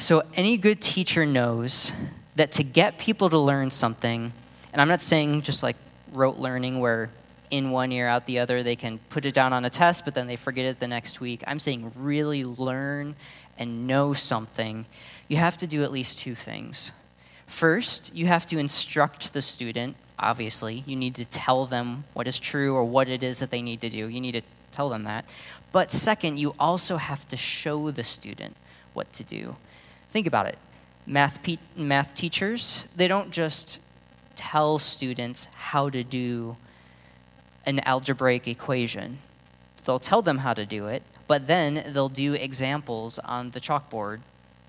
So, any good teacher knows that to get people to learn something, and I'm not saying just like rote learning where in one ear, out the other, they can put it down on a test, but then they forget it the next week. I'm saying really learn and know something. You have to do at least two things. First, you have to instruct the student, obviously. You need to tell them what is true or what it is that they need to do. You need to tell them that. But second, you also have to show the student what to do. Think about it. Math, pe- math teachers, they don't just tell students how to do an algebraic equation. They'll tell them how to do it, but then they'll do examples on the chalkboard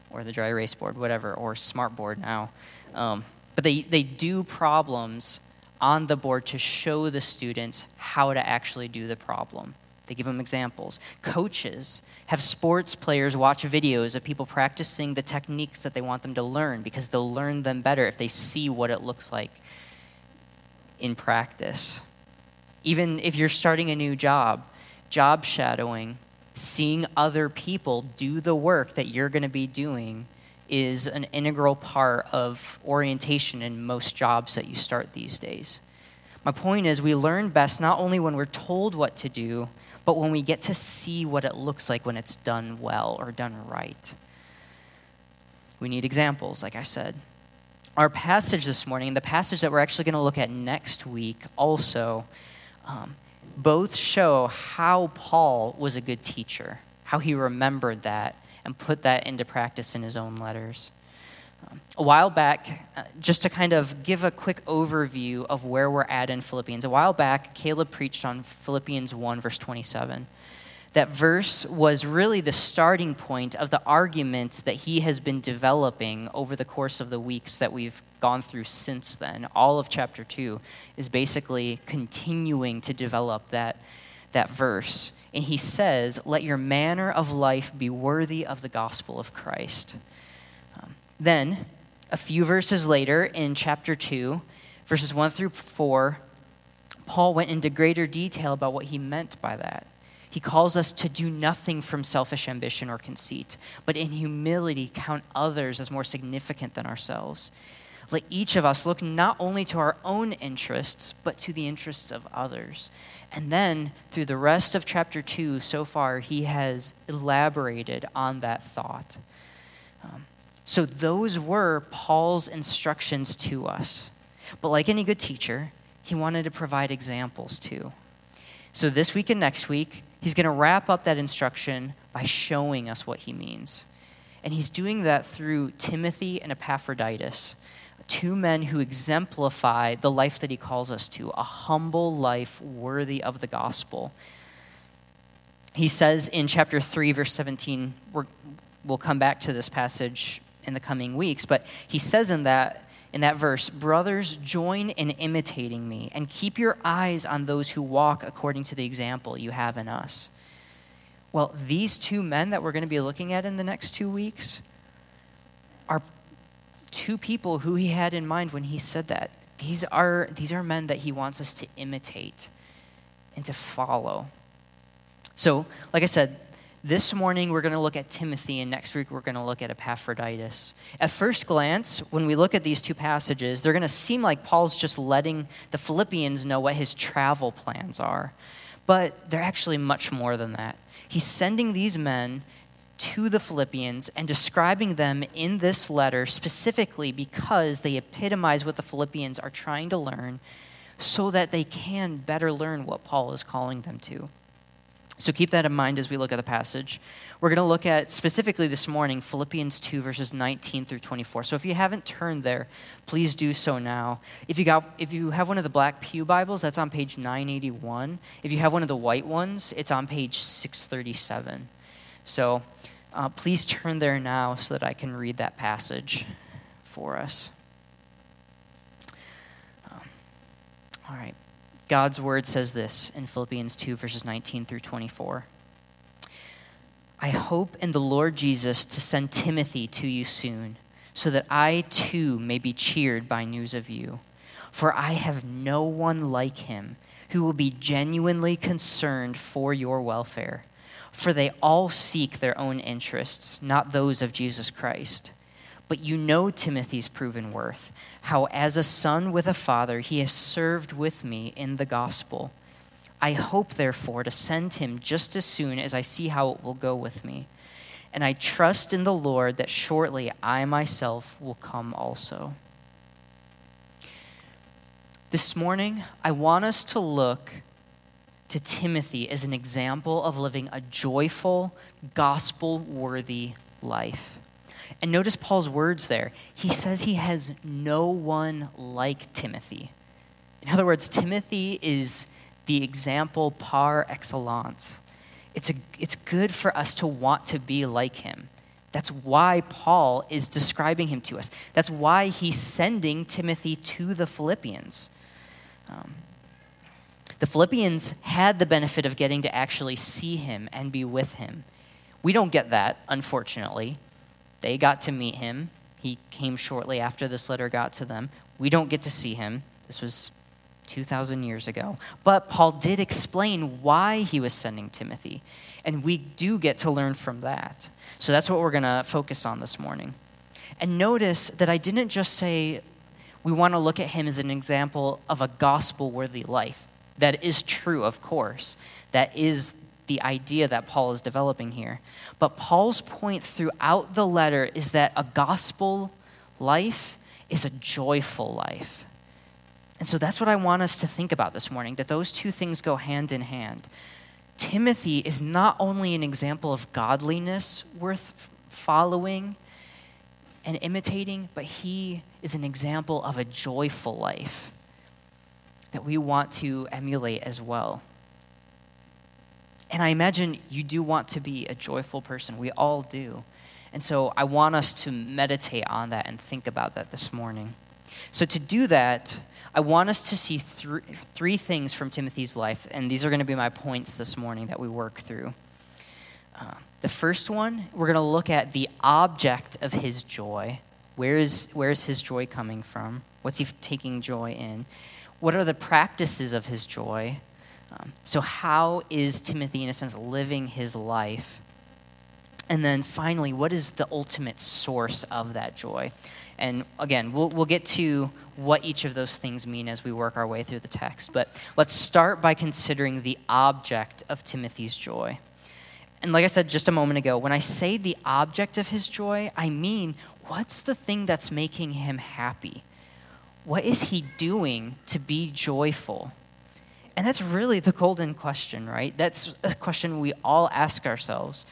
or the dry erase board, whatever, or smartboard now. Um, but they, they do problems on the board to show the students how to actually do the problem. They give them examples. Coaches have sports players watch videos of people practicing the techniques that they want them to learn because they'll learn them better if they see what it looks like in practice. Even if you're starting a new job, job shadowing, seeing other people do the work that you're going to be doing is an integral part of orientation in most jobs that you start these days. My point is, we learn best not only when we're told what to do, but when we get to see what it looks like when it's done well or done right. We need examples, like I said. Our passage this morning, and the passage that we're actually going to look at next week, also, um, both show how Paul was a good teacher, how he remembered that and put that into practice in his own letters. A while back, uh, just to kind of give a quick overview of where we're at in Philippians, a while back, Caleb preached on Philippians 1, verse 27. That verse was really the starting point of the argument that he has been developing over the course of the weeks that we've gone through since then. All of chapter 2 is basically continuing to develop that, that verse. And he says, Let your manner of life be worthy of the gospel of Christ. Then, a few verses later in chapter 2, verses 1 through 4, Paul went into greater detail about what he meant by that. He calls us to do nothing from selfish ambition or conceit, but in humility count others as more significant than ourselves. Let each of us look not only to our own interests, but to the interests of others. And then, through the rest of chapter 2 so far, he has elaborated on that thought. Um, so, those were Paul's instructions to us. But, like any good teacher, he wanted to provide examples too. So, this week and next week, he's going to wrap up that instruction by showing us what he means. And he's doing that through Timothy and Epaphroditus, two men who exemplify the life that he calls us to a humble life worthy of the gospel. He says in chapter 3, verse 17, we will come back to this passage in the coming weeks, but he says in that in that verse, brothers, join in imitating me and keep your eyes on those who walk according to the example you have in us. Well, these two men that we're going to be looking at in the next two weeks are two people who he had in mind when he said that. These are, these are men that he wants us to imitate and to follow. So, like I said, this morning, we're going to look at Timothy, and next week, we're going to look at Epaphroditus. At first glance, when we look at these two passages, they're going to seem like Paul's just letting the Philippians know what his travel plans are. But they're actually much more than that. He's sending these men to the Philippians and describing them in this letter specifically because they epitomize what the Philippians are trying to learn so that they can better learn what Paul is calling them to. So keep that in mind as we look at the passage. We're going to look at specifically this morning Philippians 2, verses 19 through 24. So if you haven't turned there, please do so now. If you, got, if you have one of the black Pew Bibles, that's on page 981. If you have one of the white ones, it's on page 637. So uh, please turn there now so that I can read that passage for us. Um, all right. God's word says this in Philippians 2, verses 19 through 24. I hope in the Lord Jesus to send Timothy to you soon, so that I too may be cheered by news of you. For I have no one like him who will be genuinely concerned for your welfare. for they all seek their own interests, not those of Jesus Christ. But you know Timothy's proven worth, how as a son with a father he has served with me in the gospel. I hope, therefore, to send him just as soon as I see how it will go with me. And I trust in the Lord that shortly I myself will come also. This morning, I want us to look to Timothy as an example of living a joyful, gospel worthy life. And notice Paul's words there. He says he has no one like Timothy. In other words, Timothy is the example par excellence. It's, a, it's good for us to want to be like him. That's why Paul is describing him to us. That's why he's sending Timothy to the Philippians. Um, the Philippians had the benefit of getting to actually see him and be with him. We don't get that, unfortunately. They got to meet him. He came shortly after this letter got to them. We don't get to see him. This was 2,000 years ago. But Paul did explain why he was sending Timothy, and we do get to learn from that. So that's what we're going to focus on this morning. And notice that I didn't just say we want to look at him as an example of a gospel worthy life. That is true, of course. That is the idea that Paul is developing here. But Paul's point throughout the letter is that a gospel life is a joyful life. And so that's what I want us to think about this morning that those two things go hand in hand. Timothy is not only an example of godliness worth following and imitating, but he is an example of a joyful life that we want to emulate as well. And I imagine you do want to be a joyful person. We all do. And so I want us to meditate on that and think about that this morning. So, to do that, I want us to see th- three things from Timothy's life, and these are going to be my points this morning that we work through. Uh, the first one, we're going to look at the object of his joy. Where is, where is his joy coming from? What's he taking joy in? What are the practices of his joy? Um, so, how is Timothy, in a sense, living his life? And then finally, what is the ultimate source of that joy? And again, we'll, we'll get to what each of those things mean as we work our way through the text. But let's start by considering the object of Timothy's joy. And like I said just a moment ago, when I say the object of his joy, I mean, what's the thing that's making him happy? What is he doing to be joyful? And that's really the golden question, right? That's a question we all ask ourselves.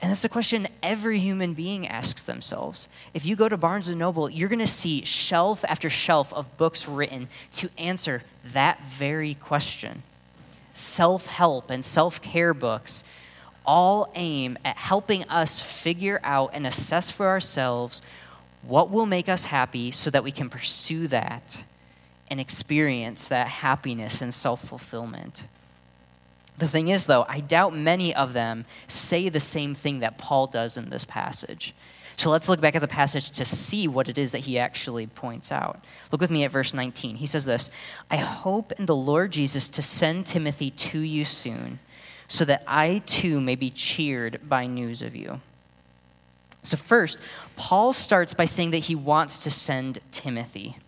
And that's a question every human being asks themselves. If you go to Barnes and Noble, you're going to see shelf after shelf of books written to answer that very question. Self help and self care books all aim at helping us figure out and assess for ourselves what will make us happy so that we can pursue that and experience that happiness and self fulfillment. The thing is, though, I doubt many of them say the same thing that Paul does in this passage. So let's look back at the passage to see what it is that he actually points out. Look with me at verse 19. He says this I hope in the Lord Jesus to send Timothy to you soon, so that I too may be cheered by news of you. So, first, Paul starts by saying that he wants to send Timothy.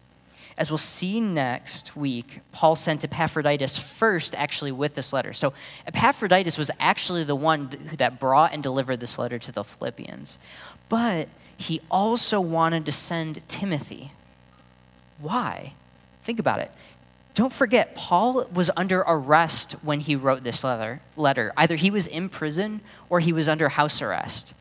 As we'll see next week, Paul sent Epaphroditus first, actually, with this letter. So, Epaphroditus was actually the one that brought and delivered this letter to the Philippians. But he also wanted to send Timothy. Why? Think about it. Don't forget, Paul was under arrest when he wrote this letter. letter. Either he was in prison or he was under house arrest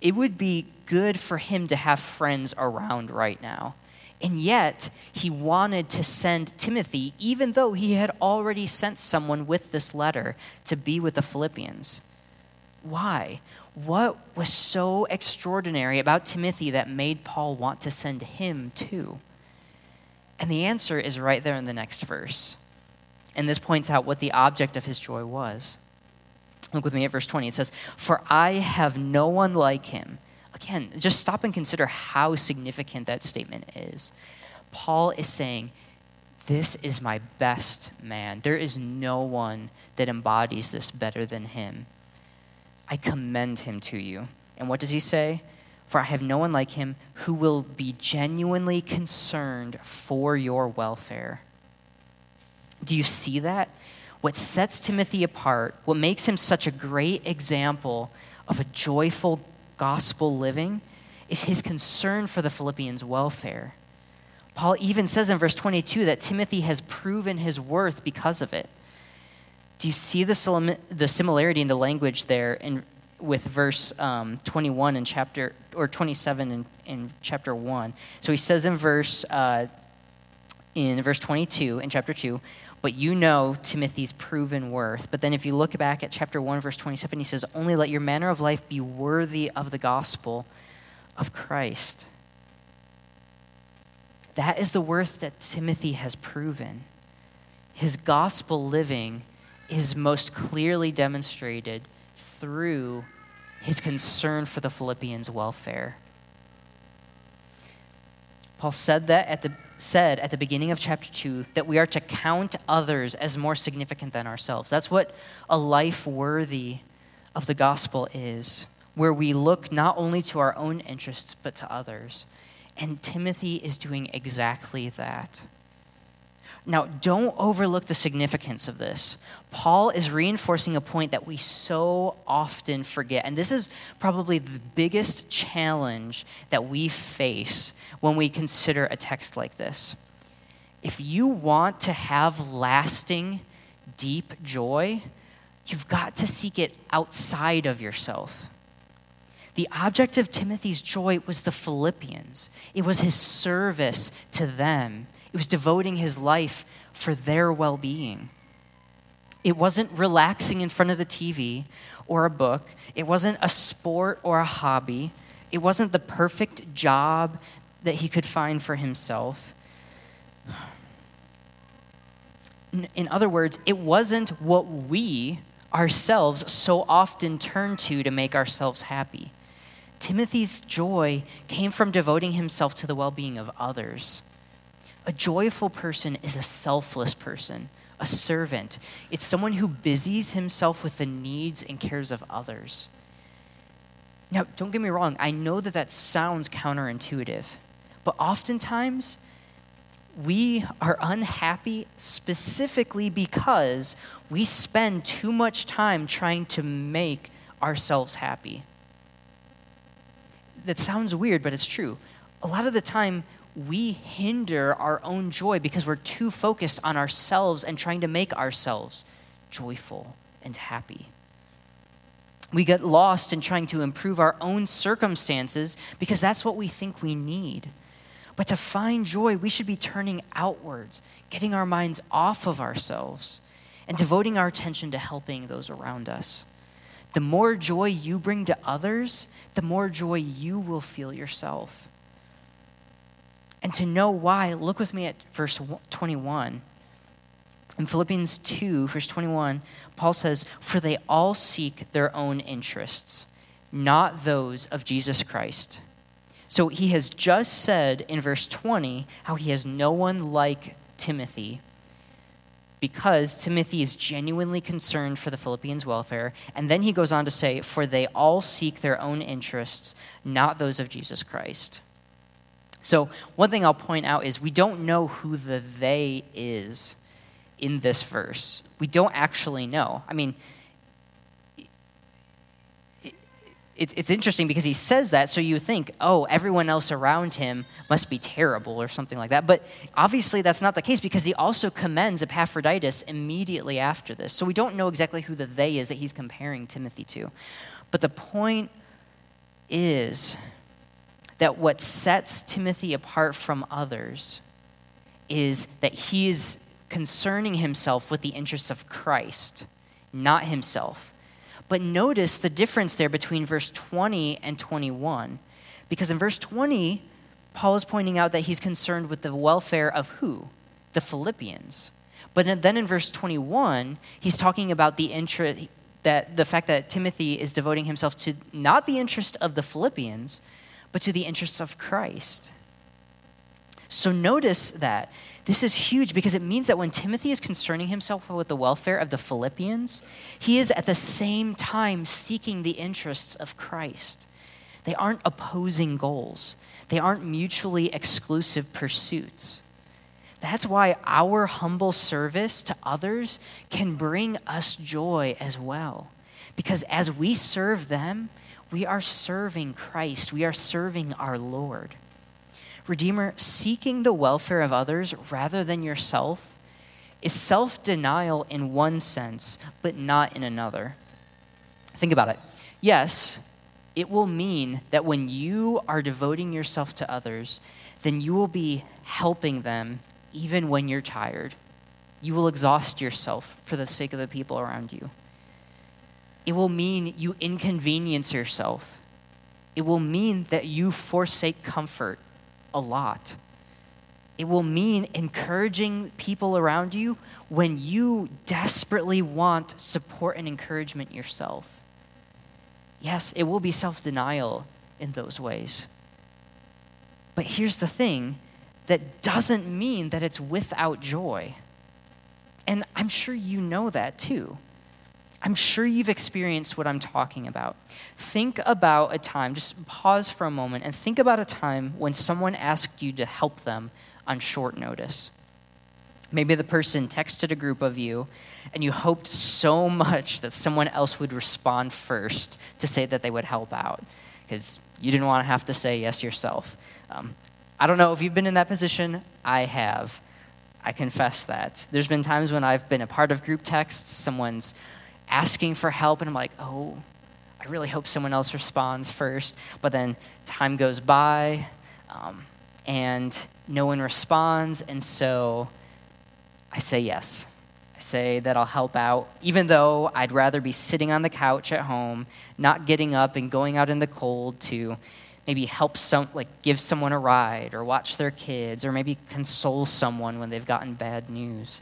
it would be good for him to have friends around right now. And yet, he wanted to send Timothy, even though he had already sent someone with this letter to be with the Philippians. Why? What was so extraordinary about Timothy that made Paul want to send him too? And the answer is right there in the next verse. And this points out what the object of his joy was. Look with me at verse 20. It says, For I have no one like him. Again, just stop and consider how significant that statement is. Paul is saying, This is my best man. There is no one that embodies this better than him. I commend him to you. And what does he say? For I have no one like him who will be genuinely concerned for your welfare. Do you see that? What sets Timothy apart, what makes him such a great example of a joyful gospel living, is his concern for the Philippians' welfare. Paul even says in verse 22 that Timothy has proven his worth because of it. Do you see the, the similarity in the language there in, with verse um, 21 in chapter, or 27 in, in chapter 1? So he says in verse, uh, in verse 22 in chapter 2, but you know Timothy's proven worth. But then if you look back at chapter 1, verse 27, he says, Only let your manner of life be worthy of the gospel of Christ. That is the worth that Timothy has proven. His gospel living is most clearly demonstrated through his concern for the Philippians' welfare. Paul said that at the said at the beginning of chapter 2 that we are to count others as more significant than ourselves. That's what a life worthy of the gospel is, where we look not only to our own interests but to others. And Timothy is doing exactly that. Now, don't overlook the significance of this. Paul is reinforcing a point that we so often forget. And this is probably the biggest challenge that we face when we consider a text like this. If you want to have lasting, deep joy, you've got to seek it outside of yourself. The object of Timothy's joy was the Philippians, it was his service to them it was devoting his life for their well being. It wasn't relaxing in front of the TV or a book. It wasn't a sport or a hobby. It wasn't the perfect job that he could find for himself. In other words, it wasn't what we ourselves so often turn to to make ourselves happy. Timothy's joy came from devoting himself to the well being of others. A joyful person is a selfless person, a servant. It's someone who busies himself with the needs and cares of others. Now, don't get me wrong, I know that that sounds counterintuitive, but oftentimes we are unhappy specifically because we spend too much time trying to make ourselves happy. That sounds weird, but it's true. A lot of the time, we hinder our own joy because we're too focused on ourselves and trying to make ourselves joyful and happy. We get lost in trying to improve our own circumstances because that's what we think we need. But to find joy, we should be turning outwards, getting our minds off of ourselves, and devoting our attention to helping those around us. The more joy you bring to others, the more joy you will feel yourself. And to know why, look with me at verse 21. In Philippians 2, verse 21, Paul says, For they all seek their own interests, not those of Jesus Christ. So he has just said in verse 20 how he has no one like Timothy because Timothy is genuinely concerned for the Philippians' welfare. And then he goes on to say, For they all seek their own interests, not those of Jesus Christ. So, one thing I'll point out is we don't know who the they is in this verse. We don't actually know. I mean, it's interesting because he says that, so you think, oh, everyone else around him must be terrible or something like that. But obviously, that's not the case because he also commends Epaphroditus immediately after this. So we don't know exactly who the they is that he's comparing Timothy to. But the point is that what sets Timothy apart from others is that he is concerning himself with the interests of Christ, not himself. But notice the difference there between verse 20 and 21. Because in verse 20, Paul is pointing out that he's concerned with the welfare of who? The Philippians. But then in verse 21, he's talking about the interest that the fact that Timothy is devoting himself to not the interest of the Philippians, but to the interests of Christ. So notice that this is huge because it means that when Timothy is concerning himself with the welfare of the Philippians, he is at the same time seeking the interests of Christ. They aren't opposing goals, they aren't mutually exclusive pursuits. That's why our humble service to others can bring us joy as well. Because as we serve them, we are serving Christ, we are serving our Lord. Redeemer, seeking the welfare of others rather than yourself is self denial in one sense, but not in another. Think about it. Yes, it will mean that when you are devoting yourself to others, then you will be helping them even when you're tired. You will exhaust yourself for the sake of the people around you. It will mean you inconvenience yourself. It will mean that you forsake comfort a lot. It will mean encouraging people around you when you desperately want support and encouragement yourself. Yes, it will be self denial in those ways. But here's the thing that doesn't mean that it's without joy. And I'm sure you know that too. I'm sure you've experienced what I'm talking about. Think about a time, just pause for a moment and think about a time when someone asked you to help them on short notice. Maybe the person texted a group of you and you hoped so much that someone else would respond first to say that they would help out because you didn't want to have to say yes yourself. Um, I don't know if you've been in that position. I have. I confess that. There's been times when I've been a part of group texts, someone's asking for help, and I'm like, oh, I really hope someone else responds first. But then time goes by, um, and no one responds, and so I say yes. I say that I'll help out, even though I'd rather be sitting on the couch at home, not getting up and going out in the cold to maybe help some like give someone a ride or watch their kids or maybe console someone when they've gotten bad news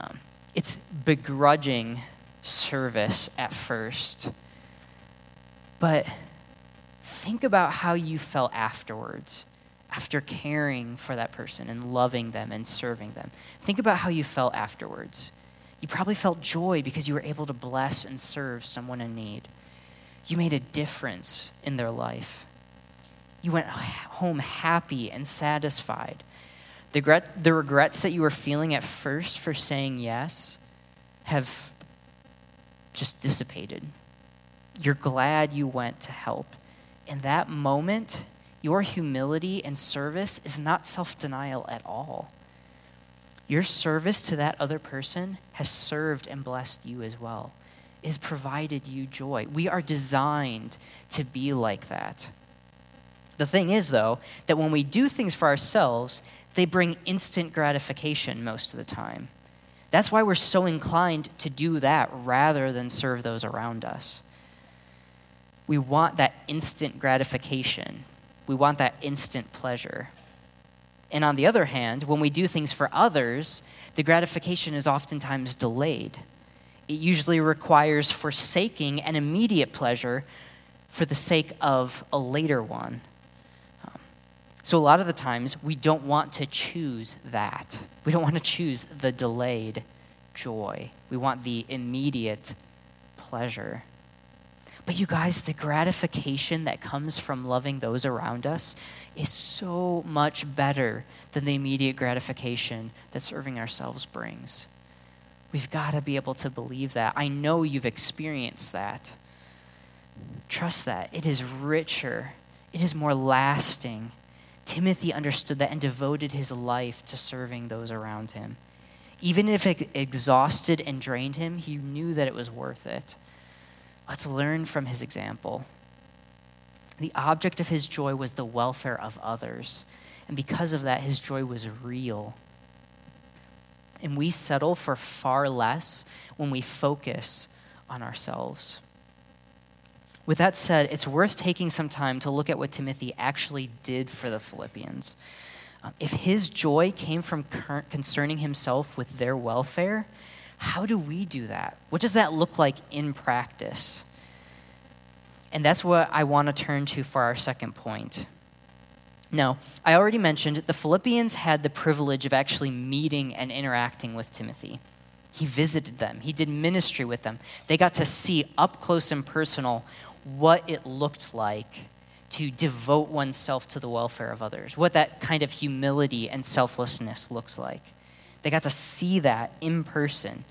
um, it's begrudging service at first. But think about how you felt afterwards after caring for that person and loving them and serving them. Think about how you felt afterwards. You probably felt joy because you were able to bless and serve someone in need. You made a difference in their life. You went home happy and satisfied. The, the regrets that you were feeling at first for saying yes have just dissipated. You're glad you went to help. In that moment, your humility and service is not self denial at all. Your service to that other person has served and blessed you as well, it has provided you joy. We are designed to be like that. The thing is, though, that when we do things for ourselves, they bring instant gratification most of the time. That's why we're so inclined to do that rather than serve those around us. We want that instant gratification, we want that instant pleasure. And on the other hand, when we do things for others, the gratification is oftentimes delayed. It usually requires forsaking an immediate pleasure for the sake of a later one. So, a lot of the times, we don't want to choose that. We don't want to choose the delayed joy. We want the immediate pleasure. But, you guys, the gratification that comes from loving those around us is so much better than the immediate gratification that serving ourselves brings. We've got to be able to believe that. I know you've experienced that. Trust that. It is richer, it is more lasting Timothy understood that and devoted his life to serving those around him. Even if it exhausted and drained him, he knew that it was worth it. Let's learn from his example. The object of his joy was the welfare of others. And because of that, his joy was real. And we settle for far less when we focus on ourselves. With that said, it's worth taking some time to look at what Timothy actually did for the Philippians. Um, if his joy came from concerning himself with their welfare, how do we do that? What does that look like in practice? And that's what I want to turn to for our second point. Now, I already mentioned the Philippians had the privilege of actually meeting and interacting with Timothy. He visited them, he did ministry with them. They got to see up close and personal what it looked like to devote oneself to the welfare of others, what that kind of humility and selflessness looks like. They got to see that in person.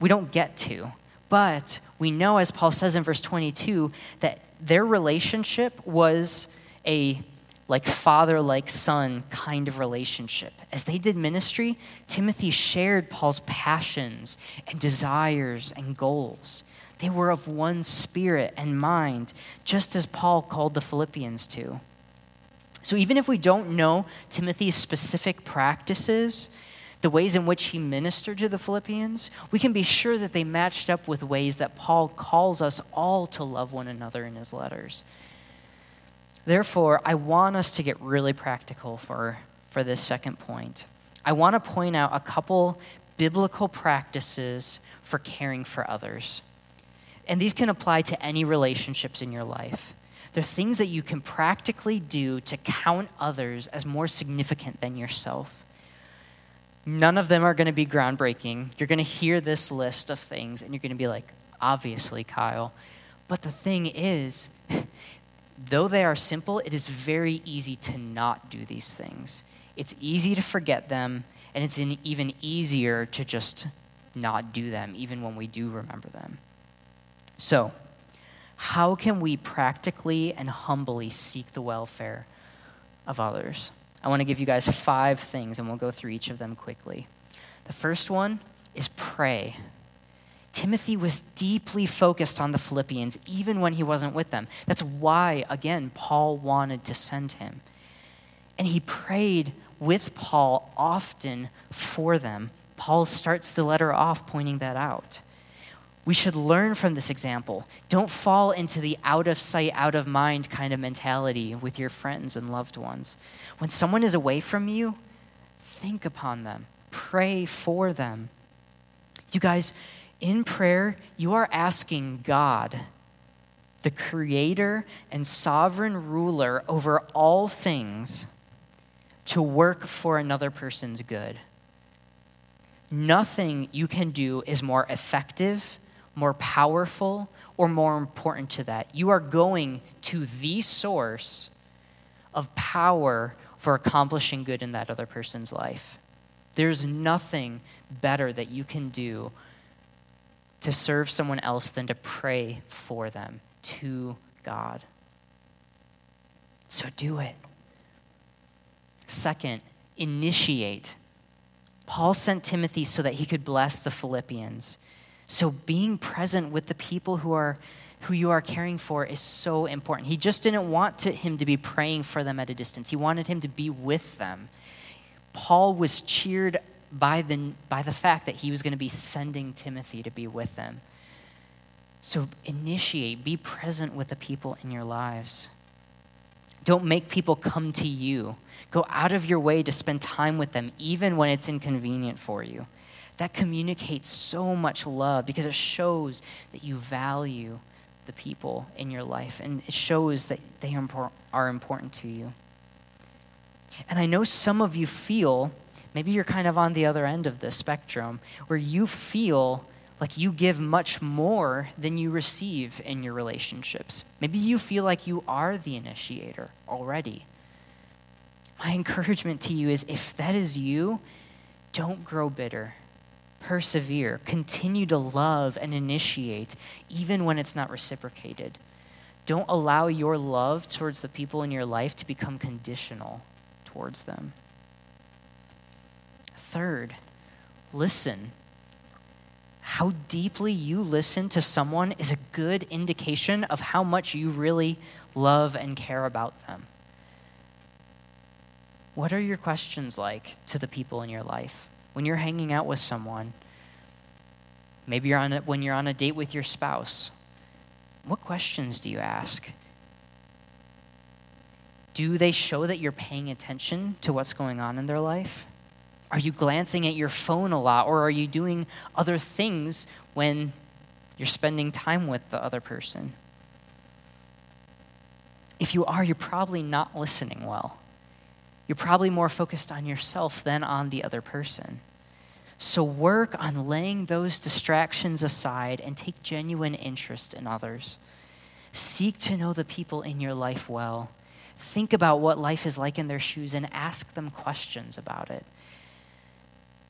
We don't get to, but we know, as Paul says in verse 22, that their relationship was a like father like son kind of relationship. As they did ministry, Timothy shared Paul's passions and desires and goals. They were of one spirit and mind, just as Paul called the Philippians to. So even if we don't know Timothy's specific practices, the ways in which he ministered to the Philippians, we can be sure that they matched up with ways that Paul calls us all to love one another in his letters. Therefore, I want us to get really practical for, for this second point. I want to point out a couple biblical practices for caring for others. And these can apply to any relationships in your life. They're things that you can practically do to count others as more significant than yourself. None of them are going to be groundbreaking. You're going to hear this list of things and you're going to be like, obviously, Kyle. But the thing is, though they are simple, it is very easy to not do these things. It's easy to forget them, and it's even easier to just not do them, even when we do remember them. So, how can we practically and humbly seek the welfare of others? I want to give you guys five things, and we'll go through each of them quickly. The first one is pray. Timothy was deeply focused on the Philippians, even when he wasn't with them. That's why, again, Paul wanted to send him. And he prayed with Paul often for them. Paul starts the letter off pointing that out. We should learn from this example. Don't fall into the out of sight, out of mind kind of mentality with your friends and loved ones. When someone is away from you, think upon them, pray for them. You guys, in prayer, you are asking God, the creator and sovereign ruler over all things, to work for another person's good. Nothing you can do is more effective more powerful, or more important to that. You are going to the source of power for accomplishing good in that other person's life. There's nothing better that you can do to serve someone else than to pray for them to God. So do it. Second, initiate. Paul sent Timothy so that he could bless the Philippians. So being present with the people who are who you are caring for is so important. He just didn't want to, him to be praying for them at a distance. He wanted him to be with them. Paul was cheered by the, by the fact that he was going to be sending Timothy to be with them. So initiate, be present with the people in your lives. Don't make people come to you. Go out of your way to spend time with them, even when it's inconvenient for you that communicates so much love because it shows that you value the people in your life and it shows that they are important to you. And I know some of you feel, maybe you're kind of on the other end of the spectrum, where you feel like you give much more than you receive in your relationships. Maybe you feel like you are the initiator already. My encouragement to you is if that is you, don't grow bitter persevere, continue to love and initiate, even when it's not reciprocated. Don't allow your love towards the people in your life to become conditional towards them. Third, listen. How deeply you listen to someone is a good indication of how much you really love and care about them. What are your questions like to the people in your life? When you're hanging out with someone, maybe you're on a, when you're on a date with your spouse, what questions do you ask? Do they show that you're paying attention to what's going on in their life? Are you glancing at your phone a lot, or are you doing other things when you're spending time with the other person? If you are, you're probably not listening well. You're probably more focused on yourself than on the other person. So work on laying those distractions aside and take genuine interest in others. Seek to know the people in your life well. Think about what life is like in their shoes and ask them questions about it.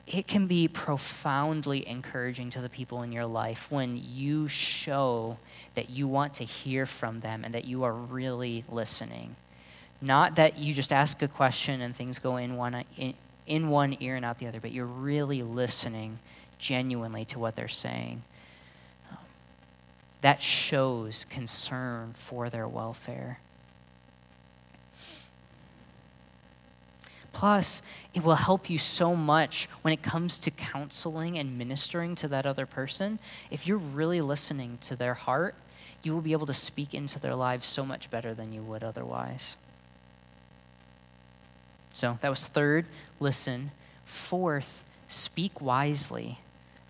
It can be profoundly encouraging to the people in your life when you show that you want to hear from them and that you are really listening. Not that you just ask a question and things go in one, in, in one ear and out the other, but you're really listening genuinely to what they're saying. That shows concern for their welfare. Plus, it will help you so much when it comes to counseling and ministering to that other person. If you're really listening to their heart, you will be able to speak into their lives so much better than you would otherwise. So that was third, listen. Fourth, speak wisely.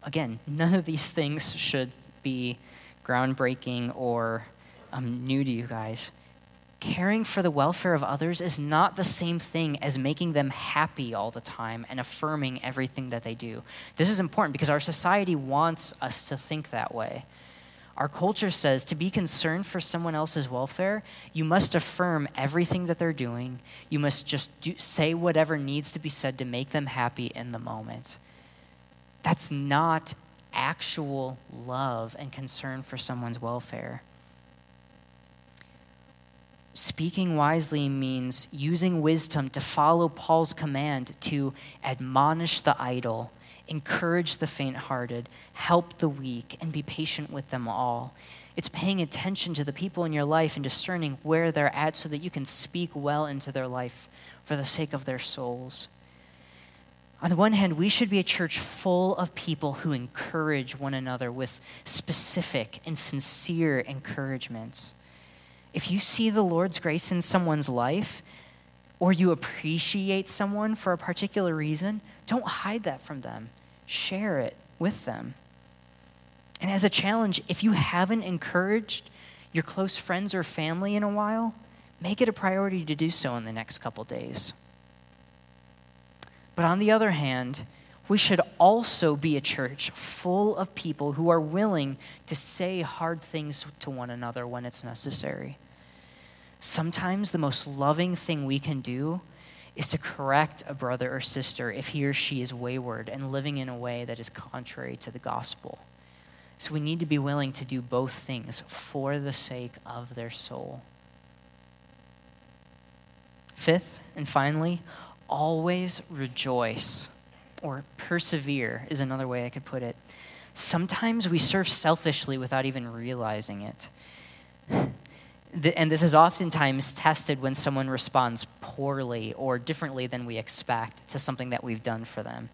Again, none of these things should be groundbreaking or um, new to you guys. Caring for the welfare of others is not the same thing as making them happy all the time and affirming everything that they do. This is important because our society wants us to think that way. Our culture says to be concerned for someone else's welfare, you must affirm everything that they're doing. You must just do, say whatever needs to be said to make them happy in the moment. That's not actual love and concern for someone's welfare. Speaking wisely means using wisdom to follow Paul's command to admonish the idle encourage the faint hearted, help the weak, and be patient with them all. It's paying attention to the people in your life and discerning where they're at so that you can speak well into their life for the sake of their souls. On the one hand, we should be a church full of people who encourage one another with specific and sincere encouragements. If you see the Lord's grace in someone's life, or you appreciate someone for a particular reason, don't hide that from them. Share it with them. And as a challenge, if you haven't encouraged your close friends or family in a while, make it a priority to do so in the next couple days. But on the other hand, we should also be a church full of people who are willing to say hard things to one another when it's necessary. Sometimes the most loving thing we can do is to correct a brother or sister if he or she is wayward and living in a way that is contrary to the gospel. So we need to be willing to do both things for the sake of their soul. Fifth, and finally, always rejoice, or persevere is another way I could put it. Sometimes we serve selfishly without even realizing it and this is oftentimes tested when someone responds poorly or differently than we expect to something that we've done for them.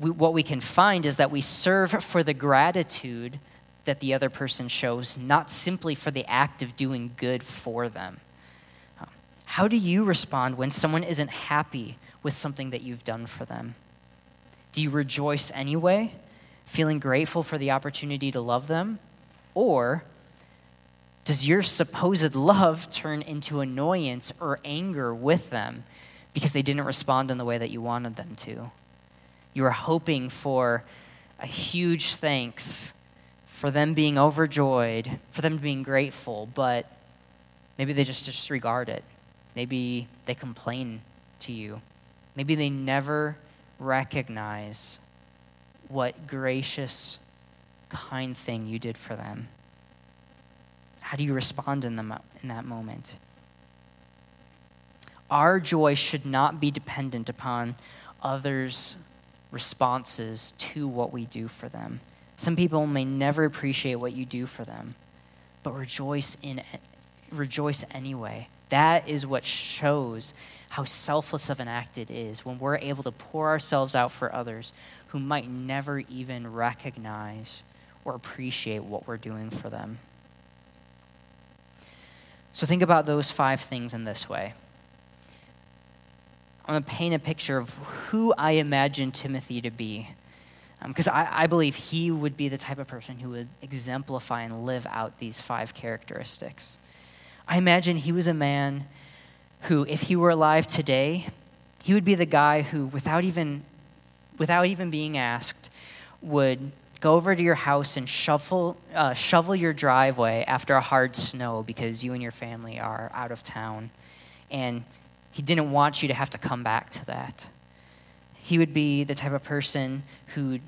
We, what we can find is that we serve for the gratitude that the other person shows, not simply for the act of doing good for them. How do you respond when someone isn't happy with something that you've done for them? Do you rejoice anyway, feeling grateful for the opportunity to love them? Or does your supposed love turn into annoyance or anger with them because they didn't respond in the way that you wanted them to? You were hoping for a huge thanks, for them being overjoyed, for them being grateful, but maybe they just disregard it. Maybe they complain to you. Maybe they never recognize what gracious, kind thing you did for them. How do you respond in, the, in that moment? Our joy should not be dependent upon others' responses to what we do for them. Some people may never appreciate what you do for them, but rejoice in rejoice anyway. That is what shows how selfless of an act it is when we're able to pour ourselves out for others who might never even recognize or appreciate what we're doing for them. So think about those five things in this way. I'm going to paint a picture of who I imagine Timothy to be. Because um, I, I believe he would be the type of person who would exemplify and live out these five characteristics. I imagine he was a man who, if he were alive today, he would be the guy who, without even, without even being asked, would go over to your house and shovel, uh, shovel your driveway after a hard snow because you and your family are out of town. And he didn't want you to have to come back to that. He would be the type of person who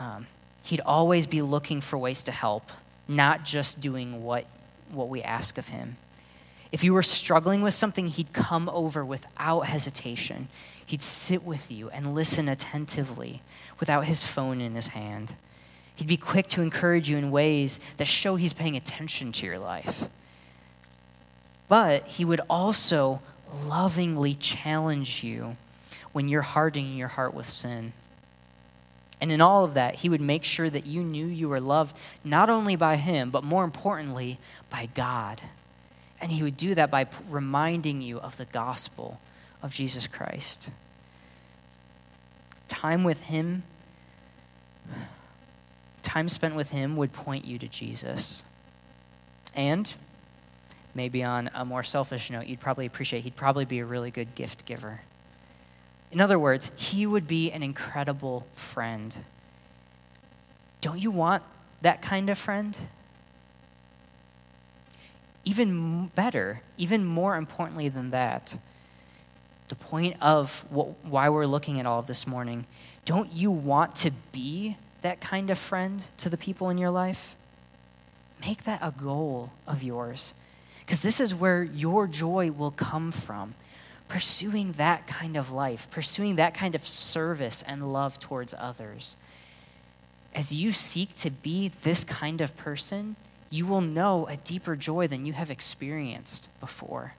um, he'd always be looking for ways to help, not just doing what, what we ask of him. If you were struggling with something, he'd come over without hesitation. He'd sit with you and listen attentively without his phone in his hand. He'd be quick to encourage you in ways that show he's paying attention to your life. But he would also lovingly challenge you when you're hardening your heart with sin. And in all of that, he would make sure that you knew you were loved not only by him, but more importantly, by God. And he would do that by reminding you of the gospel of Jesus Christ. Time with him, time spent with him would point you to Jesus. And maybe on a more selfish note, you'd probably appreciate he'd probably be a really good gift giver. In other words, he would be an incredible friend. Don't you want that kind of friend? Even better, even more importantly than that, the point of what, why we're looking at all of this morning, don't you want to be that kind of friend to the people in your life? Make that a goal of yours. Because this is where your joy will come from. Pursuing that kind of life, pursuing that kind of service and love towards others. As you seek to be this kind of person, you will know a deeper joy than you have experienced before.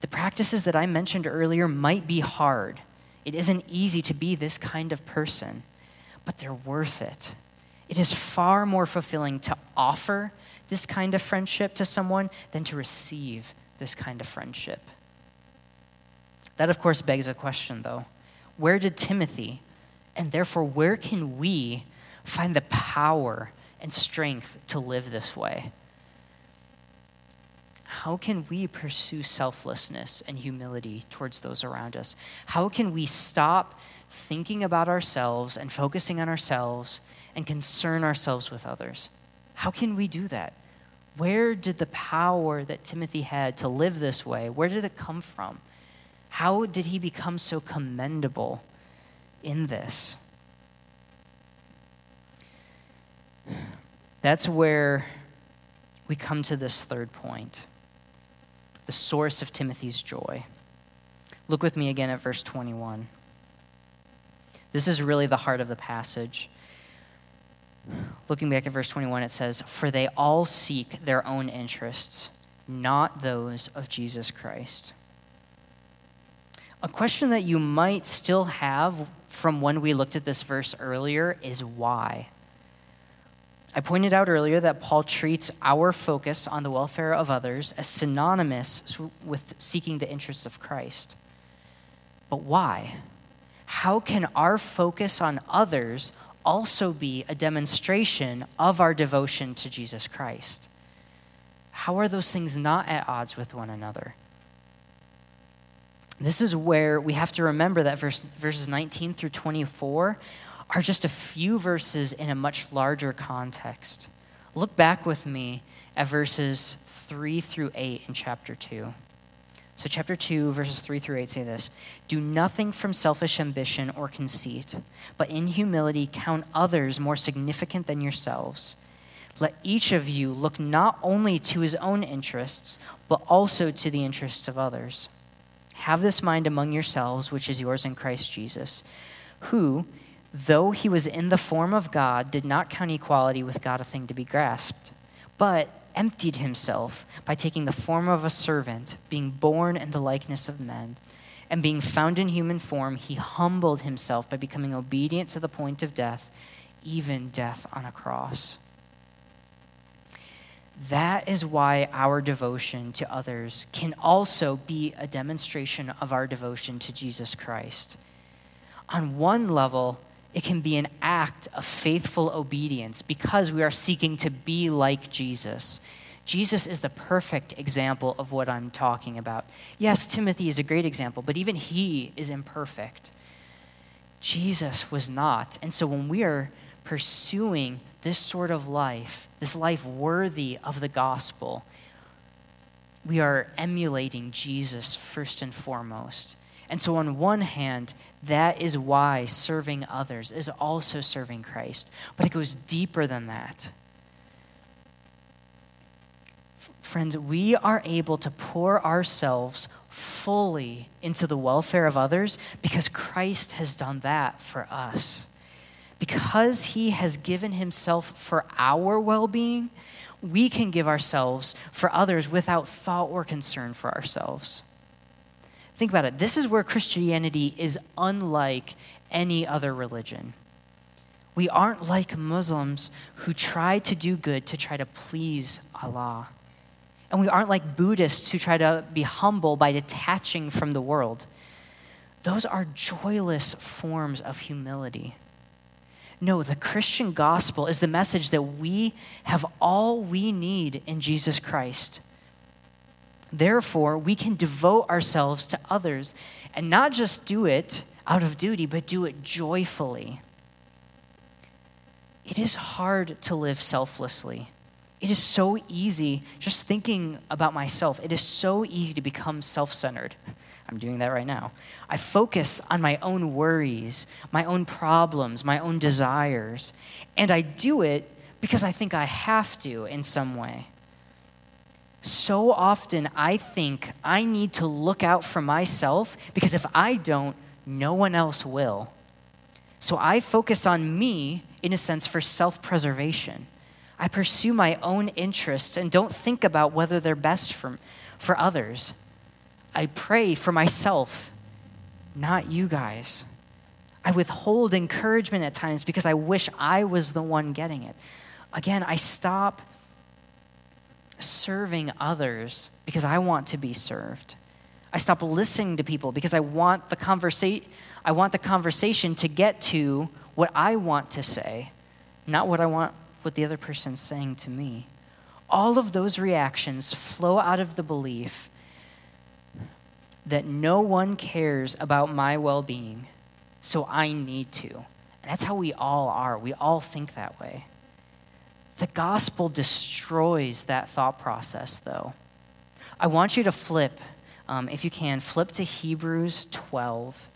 The practices that I mentioned earlier might be hard. It isn't easy to be this kind of person, but they're worth it. It is far more fulfilling to offer this kind of friendship to someone than to receive this kind of friendship. That, of course, begs a question, though. Where did Timothy, and therefore, where can we find the power and strength to live this way? How can we pursue selflessness and humility towards those around us? How can we stop thinking about ourselves and focusing on ourselves and concern ourselves with others? How can we do that? Where did the power that Timothy had to live this way, where did it come from? How did he become so commendable in this? That's where we come to this third point the source of Timothy's joy. Look with me again at verse 21. This is really the heart of the passage. Looking back at verse 21, it says, For they all seek their own interests, not those of Jesus Christ. A question that you might still have from when we looked at this verse earlier is why? I pointed out earlier that Paul treats our focus on the welfare of others as synonymous with seeking the interests of Christ. But why? How can our focus on others also be a demonstration of our devotion to Jesus Christ? How are those things not at odds with one another? This is where we have to remember that verse, verses 19 through 24 are just a few verses in a much larger context. Look back with me at verses 3 through 8 in chapter 2. So, chapter 2, verses 3 through 8 say this Do nothing from selfish ambition or conceit, but in humility count others more significant than yourselves. Let each of you look not only to his own interests, but also to the interests of others. Have this mind among yourselves, which is yours in Christ Jesus, who, though he was in the form of God, did not count equality with God a thing to be grasped, but emptied himself by taking the form of a servant, being born in the likeness of men. And being found in human form, he humbled himself by becoming obedient to the point of death, even death on a cross. That is why our devotion to others can also be a demonstration of our devotion to Jesus Christ. On one level, it can be an act of faithful obedience because we are seeking to be like Jesus. Jesus is the perfect example of what I'm talking about. Yes, Timothy is a great example, but even he is imperfect. Jesus was not. And so when we are pursuing this sort of life, this life worthy of the gospel, we are emulating Jesus first and foremost. And so, on one hand, that is why serving others is also serving Christ. But it goes deeper than that. Friends, we are able to pour ourselves fully into the welfare of others because Christ has done that for us. Because he has given himself for our well being, we can give ourselves for others without thought or concern for ourselves. Think about it. This is where Christianity is unlike any other religion. We aren't like Muslims who try to do good to try to please Allah. And we aren't like Buddhists who try to be humble by detaching from the world. Those are joyless forms of humility. No, the Christian gospel is the message that we have all we need in Jesus Christ. Therefore, we can devote ourselves to others and not just do it out of duty, but do it joyfully. It is hard to live selflessly. It is so easy, just thinking about myself, it is so easy to become self centered. I'm doing that right now. I focus on my own worries, my own problems, my own desires, and I do it because I think I have to in some way. So often I think I need to look out for myself because if I don't, no one else will. So I focus on me, in a sense, for self preservation. I pursue my own interests and don't think about whether they're best for, for others. I pray for myself, not you guys. I withhold encouragement at times because I wish I was the one getting it. Again, I stop serving others because I want to be served. I stop listening to people because I want the conversa- I want the conversation to get to what I want to say, not what I want what the other person's saying to me. All of those reactions flow out of the belief that no one cares about my well being, so I need to. And that's how we all are. We all think that way. The gospel destroys that thought process, though. I want you to flip, um, if you can, flip to Hebrews 12.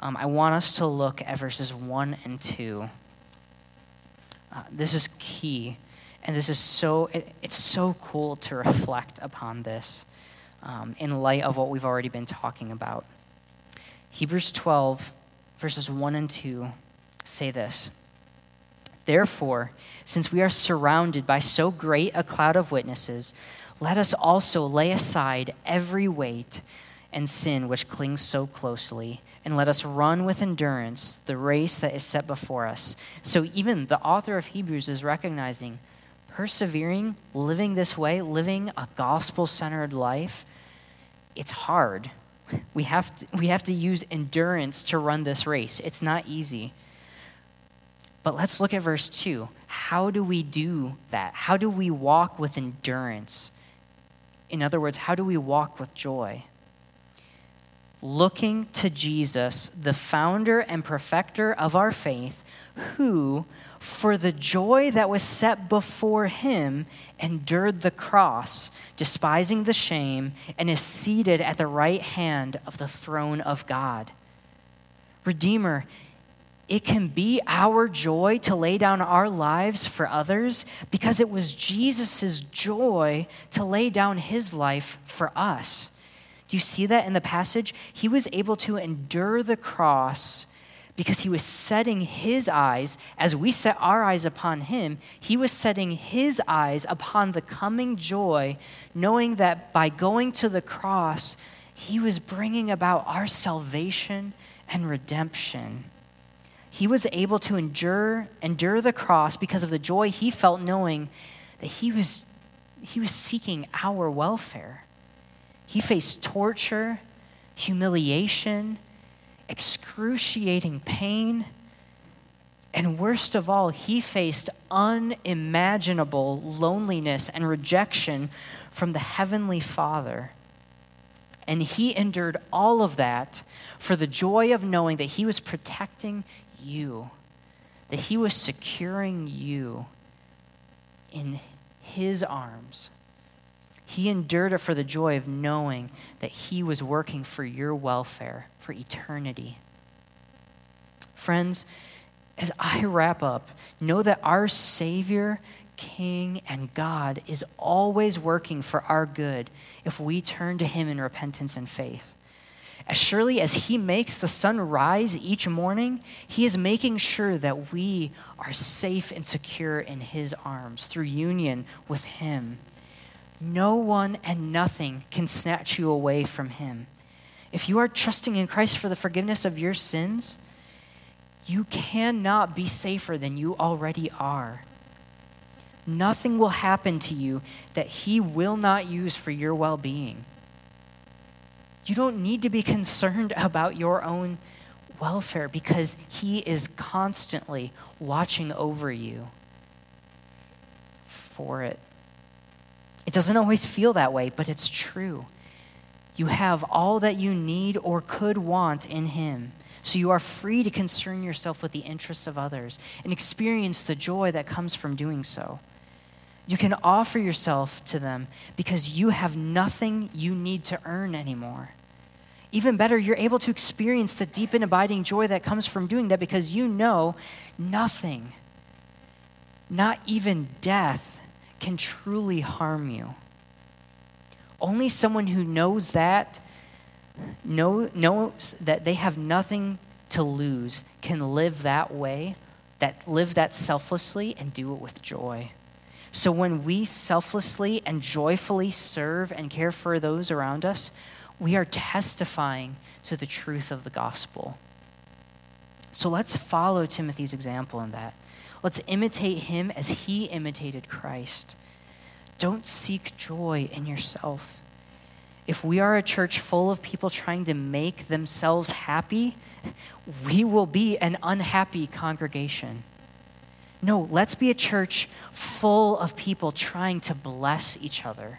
Um, I want us to look at verses 1 and 2. Uh, this is key. And this is so, it, it's so cool to reflect upon this um, in light of what we've already been talking about. Hebrews 12, verses 1 and 2 say this Therefore, since we are surrounded by so great a cloud of witnesses, let us also lay aside every weight and sin which clings so closely and let us run with endurance the race that is set before us. So, even the author of Hebrews is recognizing persevering, living this way, living a gospel centered life, it's hard. We have, to, we have to use endurance to run this race. It's not easy. But let's look at verse 2. How do we do that? How do we walk with endurance? In other words, how do we walk with joy? looking to Jesus, the founder and perfecter of our faith, who, for the joy that was set before him, endured the cross, despising the shame, and is seated at the right hand of the throne of God. Redeemer, it can be our joy to lay down our lives for others because it was Jesus' joy to lay down his life for us. Do you see that in the passage? He was able to endure the cross because he was setting his eyes, as we set our eyes upon him, he was setting his eyes upon the coming joy, knowing that by going to the cross, he was bringing about our salvation and redemption. He was able to endure, endure the cross because of the joy he felt knowing that he was, he was seeking our welfare. He faced torture, humiliation, excruciating pain, And worst of all, he faced unimaginable loneliness and rejection from the Heavenly Father. And he endured all of that for the joy of knowing that he was protecting you, that he was securing you in his arms. He endured it for the joy of knowing that he was working for your welfare for eternity. Friends, as I wrap up, know that our Savior, King, and God is always working for our good if we turn to Him in repentance and faith. As surely as He makes the sun rise each morning, He is making sure that we are safe and secure in His arms through union with Him. No one and nothing can snatch you away from Him. If you are trusting in Christ for the forgiveness of your sins, you cannot be safer than you already are. Nothing will happen to you that He will not use for your well being. You don't need to be concerned about your own welfare because He is constantly watching over you for it. It doesn't always feel that way, but it's true. You have all that you need or could want in Him. So you are free to concern yourself with the interests of others and experience the joy that comes from doing so. You can offer yourself to them because you have nothing you need to earn anymore. Even better, you're able to experience the deep and abiding joy that comes from doing that because you know nothing, not even death, can truly harm you. Only someone who knows that know, knows that they have nothing to lose can live that way, that live that selflessly and do it with joy. So when we selflessly and joyfully serve and care for those around us, we are testifying to the truth of the gospel. So let's follow Timothy's example in that. Let's imitate him as he imitated Christ. Don't seek joy in yourself if we are a church full of people trying to make themselves happy, we will be an unhappy congregation. No, let's be a church full of people trying to bless each other.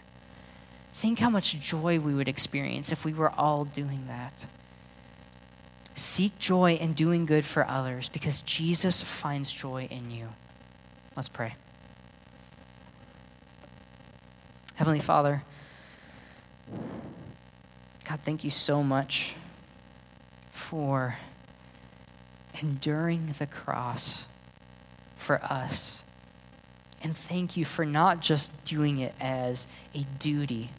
Think how much joy we would experience if we were all doing that. Seek joy in doing good for others because Jesus finds joy in you. Let's pray. Heavenly Father, God, thank you so much for enduring the cross for us. And thank you for not just doing it as a duty,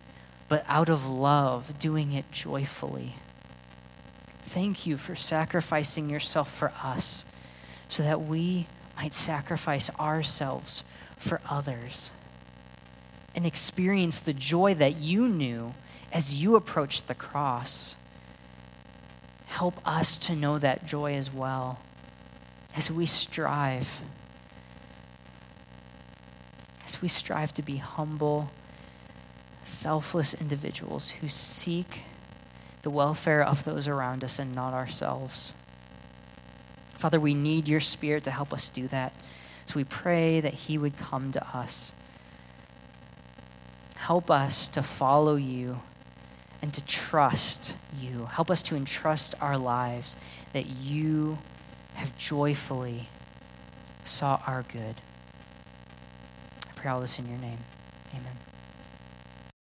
but out of love, doing it joyfully. Thank you for sacrificing yourself for us so that we might sacrifice ourselves for others and experience the joy that you knew as you approached the cross, help us to know that joy as well as we strive. As we strive to be humble, selfless individuals who seek the welfare of those around us and not ourselves. Father, we need your Spirit to help us do that. So we pray that He would come to us. Help us to follow you and to trust you. Help us to entrust our lives that you have joyfully sought our good. I pray all this in your name. Amen.